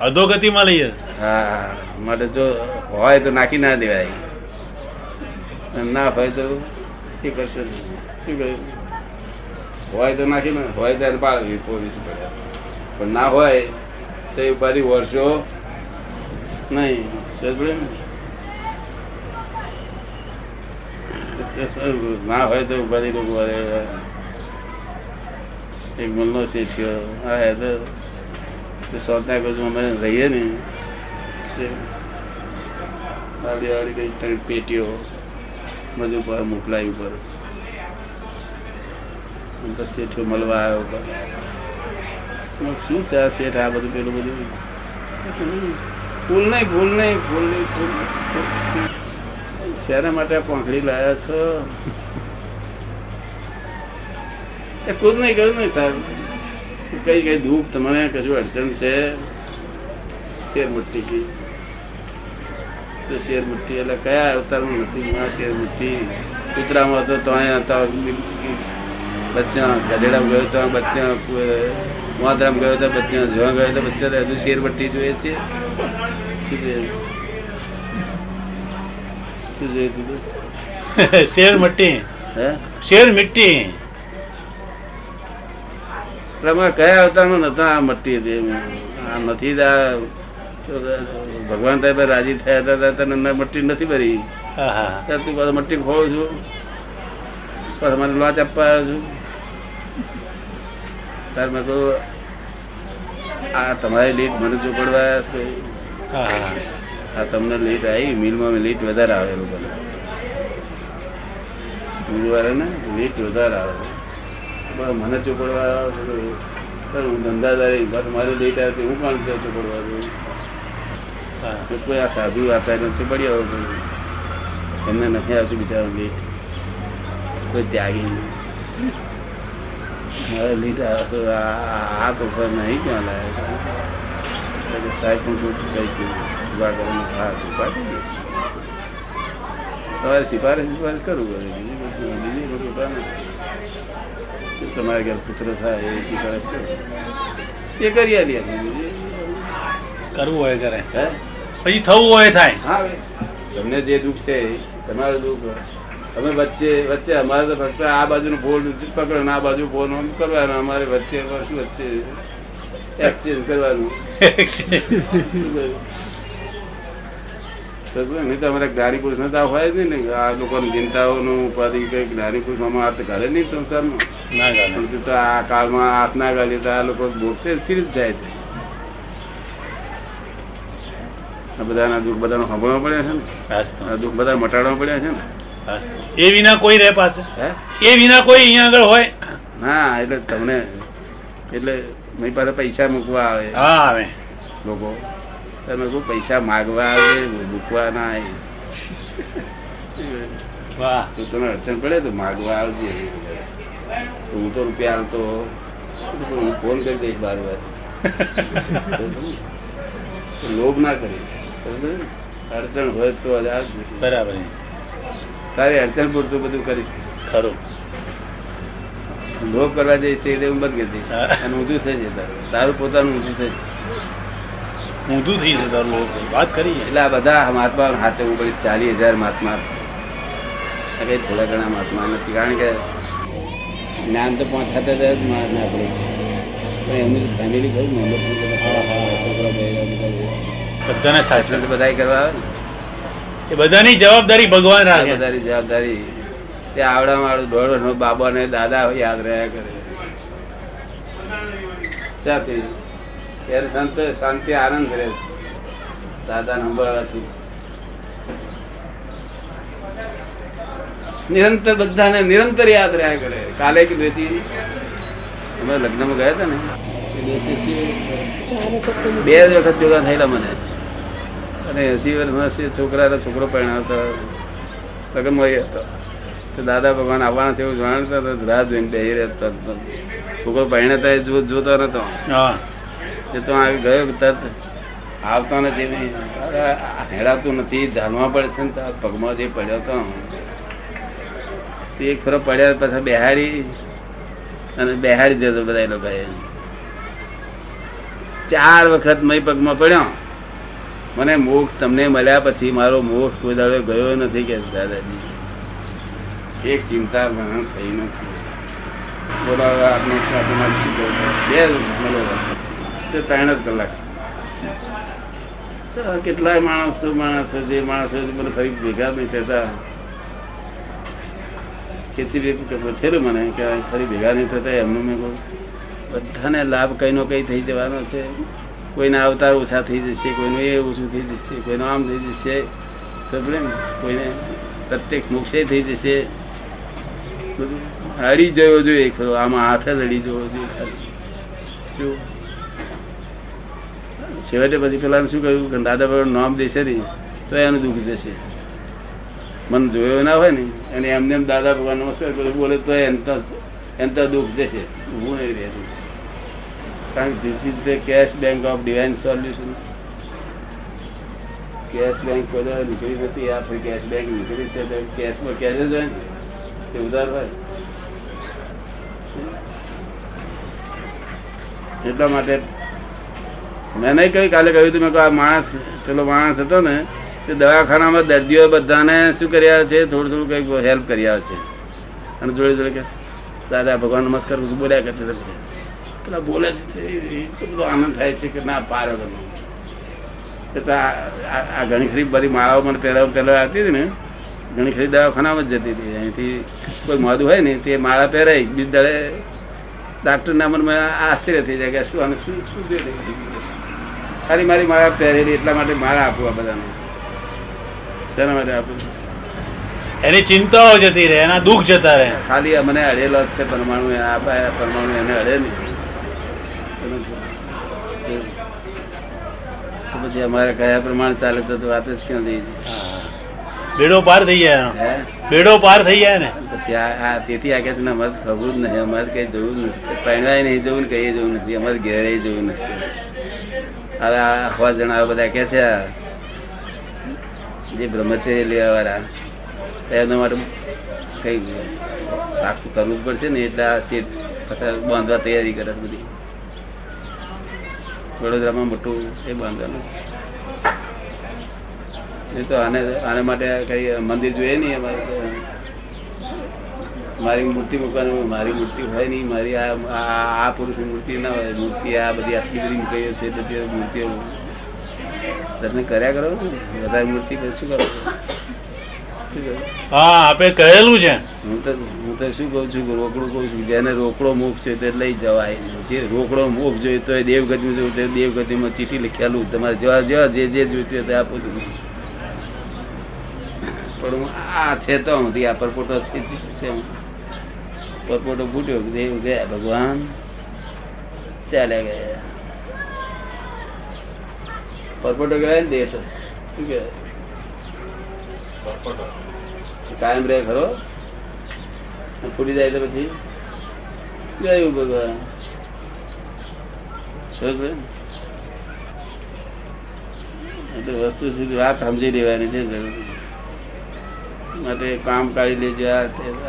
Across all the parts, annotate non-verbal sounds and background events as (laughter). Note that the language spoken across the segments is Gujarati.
અધોગતિમાં લઈએ. હા, માટે જો હોય તો નાખી ના દેવાય. ના હોય તો કરશે? શું કહ્યું હોય તો નાખી ના, હોય ત્યારે પાડવી, પોલીસ પણ ના હોય તો એ બધી વર્ષો નહીં. ને? હોય તો બધી લોકો. એક મલનો શેઠિયો. હા એ તે સોતના બાજુ અમે રહીએ ને વાળી કઈ ત્રણ પેટીઓ બધું પર મોકલાય ઉપર શેઠો મળવા આવ્યો ઉપર કીધું, શું ચા શેઠ આ બધું પેલું બધું? ભૂલ નહીં ભૂલ નહીં ભૂલ નહીં ભૂલ. શેના માટે પાંખડી લાયા છો? એ ખુદ નહીં કહ્યું નહીં સાહેબ. કઈ કઈ દુઃખ તમને કશું અડચણ છે? શેર મુઠ્ઠી કી. તો શેર મુઠ્ઠી એટલે કયા અવતારમાં નથી શેર મુઠ્ઠી. કૂતરામાં હતો તો અહીંયા બચ્ચા ગધેડામાં ગયો તો બચ્ચા વાંદરામાં ગયો તો બચ્ચા જોવા ગયો તો બચ્ચા હજુ શેર મુઠ્ઠી જોઈએ છે. શું જોઈએ? શું જોઈએ (laughs) શેર મટ્ટી હે? શેર મિટ્ટી પ્રમાણે કયા અવતારમાં નતા આ મટી હતી. આ નથી આ ભગવાન સાહેબ રાજી થયા હતા તને મટી નથી ભરી. તું પાછો મટી ખોવ છું. પાછો મને લોચ આપવા આવ્યો છું. તાર મેં કહ્યું આ તમારી લીટ મને ચોપડવા આ તમને લીટ આવી મિલમાં લીટ વધારે આવે એ ગુરુવારે ને લીટ વધારે આવે પણ મને ચોપડવા હું ધંધાદારી બસ મારે લીટ આવતી હું પણ ત્યાં ચોપડવા દઉં હા. કોઈ આ સાધુ આચાર્ય ચોપડી આવો એમને નથી આવતું બિચારા લેટ કોઈ ત્યાગી મારે લીટ આવે તો આ તો કોઈ નહીં ક્યાં લાગે સાહેબ પણ કોઈ કઈ ગયું. જુગાડ કરીને હા પાડી દે. તમારે સિફારિશ સિફારિશ કરું બીજી બીજી કોઈ તમારે ઘેર પુત્ર થાય એ સિફારિશ કરું. એ કરી આલી કરવું હોય કરે પછી થવું હોય થાય. હા તમને જે દુઃખ છે એ તમારું દુઃખ અમે વચ્ચે વચ્ચે અમારે તો ફક્ત આ બાજુનો ફોન પકડો ને આ બાજુ ફોન આમ કરવાનો. અમારે વચ્ચે શું વચ્ચે? (laughs) એક્સચેન્જ કરવાનું? નહીં તો અમારે જ્ઞાની પુરુષ નતા હોય જ નહીં આ લોકો ચિંતાઓનું ઉપાધિ કઈ જ્ઞાની પુરુષ આમાં ઘરે નહીં સંસારમાં? ના તો આ કાળમાં હાથ ના ગાલે તો આ લોકો મોટે સ્થિર જાય છે. બધાના દુઃખ બધાનો સાંભળવા પડ્યા છે ને? દુઃખ બધા મટાડવા પડ્યા છે ને? એ વિના કોઈ રહે પાસે. એ વિના કોઈ અહીંયા આગળ હોય. ના એટલે તમને એટલે મારી પાસે પૈસા મૂકવા આવે. હા આવે. લોકો. તમે શું પૈસા માગવા આવે મૂકવા ના આવે વાહ. તો તને અડચણ પડે તો માગવા આવજે. હું તો રૂપિયા આવતો હું ફોન કરી દઈશ બાર વાર લોભ ના કરી? અડચણ હોય તો આવજે. બરાબર તારે અડચણ પૂરતું બધું કરીશ. ખરું. લોભ કરવા જઈશ તે હું બંધ કરી દઈશ. અને ઊંધું થઈ જાય તારું. તારું પોતાનું ઊંધું થઈ જશે. ઊંધું થઈ જશે તારું વાત કરી એટલે આ બધા મહાત્મા હાથે હું પડી ચાલીસ હજાર મહાત્મા. કઈ થોડા ઘણા મહાત્મા નથી કારણ કે જ્ઞાન તો પાંચ હાથે જ મહાત્મા પડે છે. પણ એમની ફેમિલી ખરું મહેનત. છોકરા બધાને સાચું. બધા કરવા આવે એ બધાની જવાબદારી ભગવાન રાખે. બધાની જવાબદારી તે આવડા વાળું દોઢ બાબા ને દાદા હોય યાદ રહ્યા કરે. શાંતિ શાંતિ આનંદ રહે દાદા સંભાળવાથી નિરંતર બધાને નિરંતર યાદ રહ્યા કરે. કાલે કે બેસી અમે લગ્નમાં ગયા હતા ને? બે જ વખત ભેગા થયેલા મને. અને એસી વર્ષમાં છોકરા છોકરો પરણાવતો લગ્નમાં હતો. તો દાદા ભગવાન આવવાના તેવું જાણતા રાહ જોઈને બે રહેતા છોકરો પરણતા જોતો નતો. હા. એ તો આવી ગયો તરત આવતો નથી. હેરાતું નથી. જાણવા પડે છે ને પગમાં જે પડ્યો તો. તે એક ફરો પડ્યા પછી બિહારી અને બિહારી દેતો બધા એ લોકોએ. ચાર વખત મય પગમાં પડ્યો. મને મોક્ષ તમને મળ્યા પછી મારો મોક્ષ કોઈ દાડો ગયો નથી કે દાદાજી. એક ચિંતા મને થઈ નથી. બોલાવે આપણે? બે ત્રણ જ કલાક. કેટલાય માણસો માણસો જે માણસો મને ફરી ભેગા નહીં થતા. ખેતી પૂછેલું મને કે ફરી ભેગા નહીં થતા, એમનું મેં કહું. બધાને લાભ કઈ નો કઈ થઈ જવાનો છે. કોઈના અવતાર ઓછા થઈ જશે, કોઈનું એ ઓછું થઈ જશે, કોઈનું આમ થઈ જશે. પ્રોબ્લેમ કોઈને પ્રત્યેક મોક્ષે થઈ જશે. અડી જવો જોઈએ, ખરો. આમાં હાથે અડી જવો જોઈએ? છેવટે પછી પેલા શું કહ્યું કે દાદા નામ દેશે નહીં તો એનું દુઃખ જશે મન જોયો ના હોય ને, અને એમને એમ દાદા ભગવાન નમસ્કાર કર્યો, બોલે તો એમ તો એમ તો દુઃખ જશે હું નહીં રહેતું. કારણ કે this is the cash bank of divine solution cash bank બધા નીકળી નથી, આ ફરી કેશ બેંક નીકળી છે કેશમાં કેશ જ હોય ને તે ઉધાર હોય. એટલા માટે મેં નહીં કહ્યું, કાલે કહ્યું હતું, મેં કહ્યું, આ માણસ, પેલો માણસ હતો ને, તે દવાખાનામાં દર્દીઓ બધાને શું કર્યા છે, થોડું થોડું કંઈક હેલ્પ કર્યા છે અને જોડે જોડે કે, દાદા, ભગવાન નમસ્કાર શું બોલ્યા હતા. પેલા બોલે છે એટલો બધો આનંદ થાય છે કે ના પાર તમે આ ઘણી ખરી બધી માળાઓ મને પહેલા પહેલા આવતી હતી ને, ઘણી ખરી દવાખાનામાં જ જતી હતી અહીંથી કોઈ મોડું હોય ને, તે માળા પહેરાય બીજ દાડે ડાક્ટરના મનમાં આશ્ચર્ય થઈ જાય કે શું આને શું શું? ખાલી મારી માળા પહેરેલી એટલા માટે માળા આપું આ બધાને. શેના માટે આપું? એની ચિંતાઓ જતી રહે એના દુઃખ જતા રહે. ખાલી મને અડેલો જ છે પરમાણુ આ પરમાણુ એને અડે નહીં. પછી અમારે કયા પ્રમાણે ચાલે તો વાત જ ક્યાં થઈ બેડો પાર થઈ ગયા બેડો પાર થઈ ગયા ને. પછી આ તેથી આ કે અમારે ખબર જ નહીં અમારે કઈ જવું નથી. પહેરવાય નહીં જવું કઈ જવું નથી. અમારે ઘેરે જવું નથી. હવે આ અફવા જણા બધા કે છે, જે બ્રહ્મચર્ય લેવા વાળા એના માટે કઈ આખું કરવું પડશે ને, એટલે આ સીટ બાંધવા તૈયારી કરે બધી વડોદરામાં મોટું એ બાંધવાનું એ તો આને આને માટે કઈ મંદિર જોઈએ નહીં અમારે. મારી મૂર્તિ મૂકવાનું મારી મૂર્તિ હોય નહીં મારી આ આ- પુરુષની મૂર્તિ ના હોય મૂર્તિ આ બધી આટલી બધી મૂકાઈ છે બધી મૂર્તિઓ દર્શન કર્યા કરો ને વધારે મૂર્તિ શું કરો? હા આપે કહેલું છે. હું તો હું તો શું કહું છું રોકડું કહું છું જેને રોકડો મોક્ષ છે તે લઈ જવાય. જે રોકડો મોક્ષ જોઈએ તો દેવગતિમાં જવું તો દેવગતિમાં ચીઠી લખેલું. તમારે જેવા જેવા જે જે જોઈતું હોય તે આપું પણ હું આ છે તો હું આ પરપોટો છે. પરપોટો ફૂટ્યો દેવ ગયા ભગવાન. ચાલ્યા ગયા પરપોટો ગયા ને દેહ તો શું કહેવાય કાયમ રહે ખરો? ફૂટી જાય તો પછી? ગયું ભગવાન. વસ્તુ સુધી વાત સમજી લેવાની છે માટે કામ કાઢી લેજો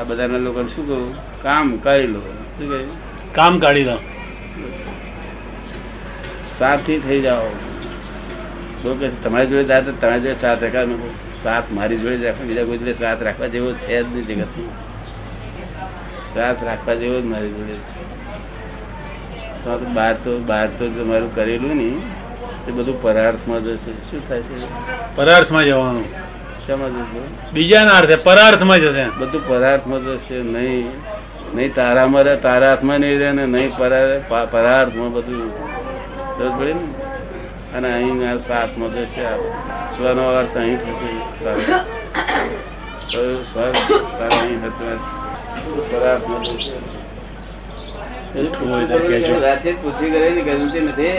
આ બધાના લોકોને શું કહું? કામ કાઢી લો શું કામ કાઢી લો સાથી થઈ જાઓ. તો કે તમારી જોડે જાય તો તમારી જોડે સાથ રાખવા સાથ મારી જોડે રાખવા બીજા કોઈ જોડે સાથ રાખવા જેવો છે જ નહીં જગતમાં સાથ રાખવા જેવો જ મારી જોડે છે. તો આ તો બહાર તો બહાર તો તમારું કરેલું ને એ બધું પરાર્થમાં જશે શું થાય છે? પરાર્થમાં જવાનું. શેમાં જશે? બીજાના અર્થે પરાર્થમાં જશે બધું પરાર્થમાં જશે નહીં. નહીં તારામાં રહે તારા હાથમાં નહીં રહે ને નહીં પરાર્થમાં બધું સમજ પડે ને. અને અહીં આ સાતમાં જશે આ. સ્વનો અર્થ અહીં થશે. તારો. તો અહીં બધું પરાર્થમાં જશે હજુ પૂછવું હોય તો પડે કહેજો. કે વાતચીત પૂછી કરેલી ગમતી નથી?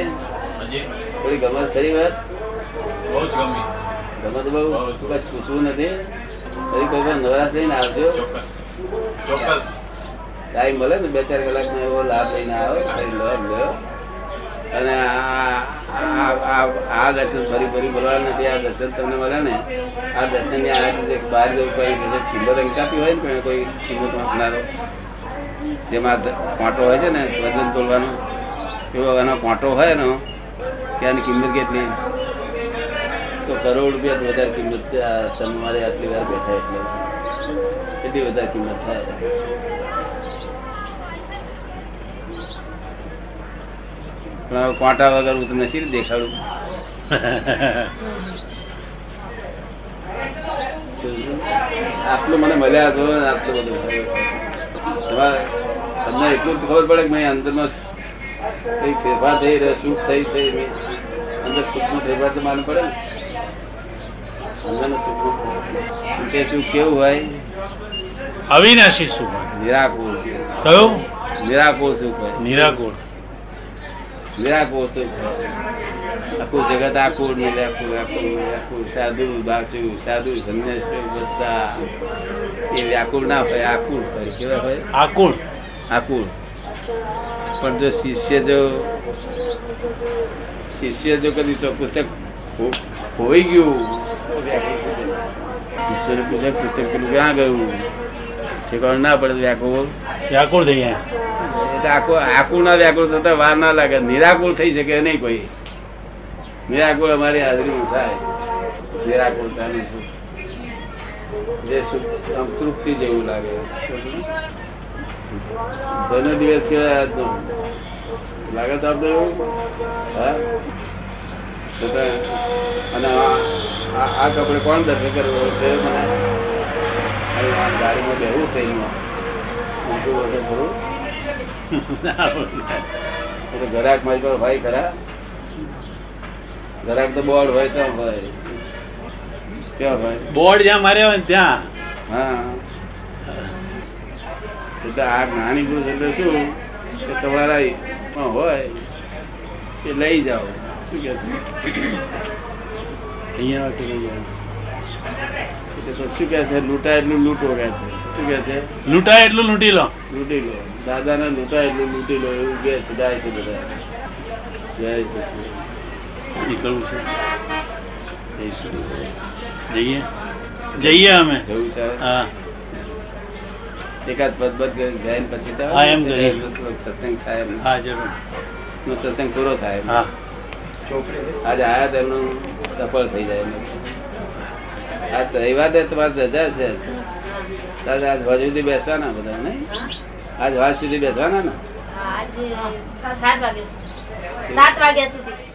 થોડી ગમત ખરી વાત? બહુ જ ગમત બહુ? પૂછવું નથી? ફરી કોઈ લઈને આવજો. ચોક્કસ. ટાઈમ મળે ને બે ચાર કલાક નો એવો લાભ લઈને આવે લાભ લ્યો. અને આ- દર્શન ફરી ફરી બોલવા નથી, આ દર્શન તમને મળે ને, આ દર્શનની આ બહાર જવું કોઈ કિંમત અંકાપી હોય ને, પણ કોઈ કિંમત વાંચનારો જેમાં કોટો હોય છે ને, વજન તોલવાનો એવો એનો કોટો હોય ને ત્યાંની કિંમત કેટલી? તો કરોડ રૂપિયા વધારે કિંમત તમારે આટલી વાર બેઠા એટલે. એટલી વધારે કિંમત થાય? પણ હવે કોટા વગર હું તમને શી દેખાડું? આટલું મને મળ્યા હતો આટલું બધું તમને એટલું જ ખબર પડે કે મેં અંદરમાં કઈ ફેરફાર થઈ રહ્યો સુખ થઈ છે એની. અંદર સુખમાં ફેરફાર તો માનવું પડે ને અંદરનો સુખ તે સુખ કેવું હોય? અવિનાશી સુખ નિરાકુળ. કયું? નિરાકુળ સુખ હોય. નિરાકુળ. નિરાકુળ આખું જગત આખું ને વ્યાકુળ આખું આખું સાધુ બાચું સાધુ સંન્યાસી બધા એ વ્યાકુળ ના હોય આકુળ હોય કેવા હોય આકુળ આકુળ પણ જો શિષ્ય જો શિષ્ય જો કદી તો પુસ્તક હોય ગયું શિષ્યનું પૂછે પુસ્તક પેલું ક્યાં ગયું ઠેકાણું ના પડે વ્યાકુળ વ્યાકુળ થઈ એટલે આકુળ આકુળ ના વ્યાકુળ થતા વાર ના લાગે. નિરાકુળ થઈ શકે નહીં કોઈ. નિરાકુળ અમારી હાજરીમાં થાય. નિરાકુળતાનું સુખ. જે તૃપ્તિ જેવું લાગે. ધનો દિવસ કેવાય લાગે તો હા? અને આ- કપડે કોણ દર્શન કરવું છે મને? ગાડીમાં બેવું ટ્રેનમાં ઊંધું વગર થોડું એટલે ઘરાક મારી પાસે હોય ખરા. ઘરાક તો બોર્ડ હોય તો હોય ક્યાં હોય બોર્ડ જ્યાં માર્યા હોય ને ત્યાં. હા. એટલે આ નાની પુરુષ એટલે શું? કે તમારા હોય. એ લઈ જાઓ. શું કે અહીંયા લઈ જાય. એટલે તો શું કે છે? લૂંટાય એટલું લૂંટો કે છે. શું કે છે? લૂંટાય એટલું લૂંટી લો. લૂંટી લો. દાદાને લૂંટાય એટલું લૂંટી લો એવું કે છે. જાય છે બધા. જય સચિદાનંદ. નીકળવું છે. જઈએ. જઈએ અમે. જવું છે? હા. એકાદ પદ પદ જાય પછી તો હા, એમ સત્સંગ થાય હા જરૂર. નો સત્સંગ પૂરો થાય હા. આજે આયા તેમનું સફળ થઈ જાય એમ. આજ રવિવારે તમારે રજા છે. તારે આજ વાજ સુધી બેસવાના બધા નહીં? આજ વાજ સુધી બેસવાના ને? આજે સાત વાગ્યા સુધી.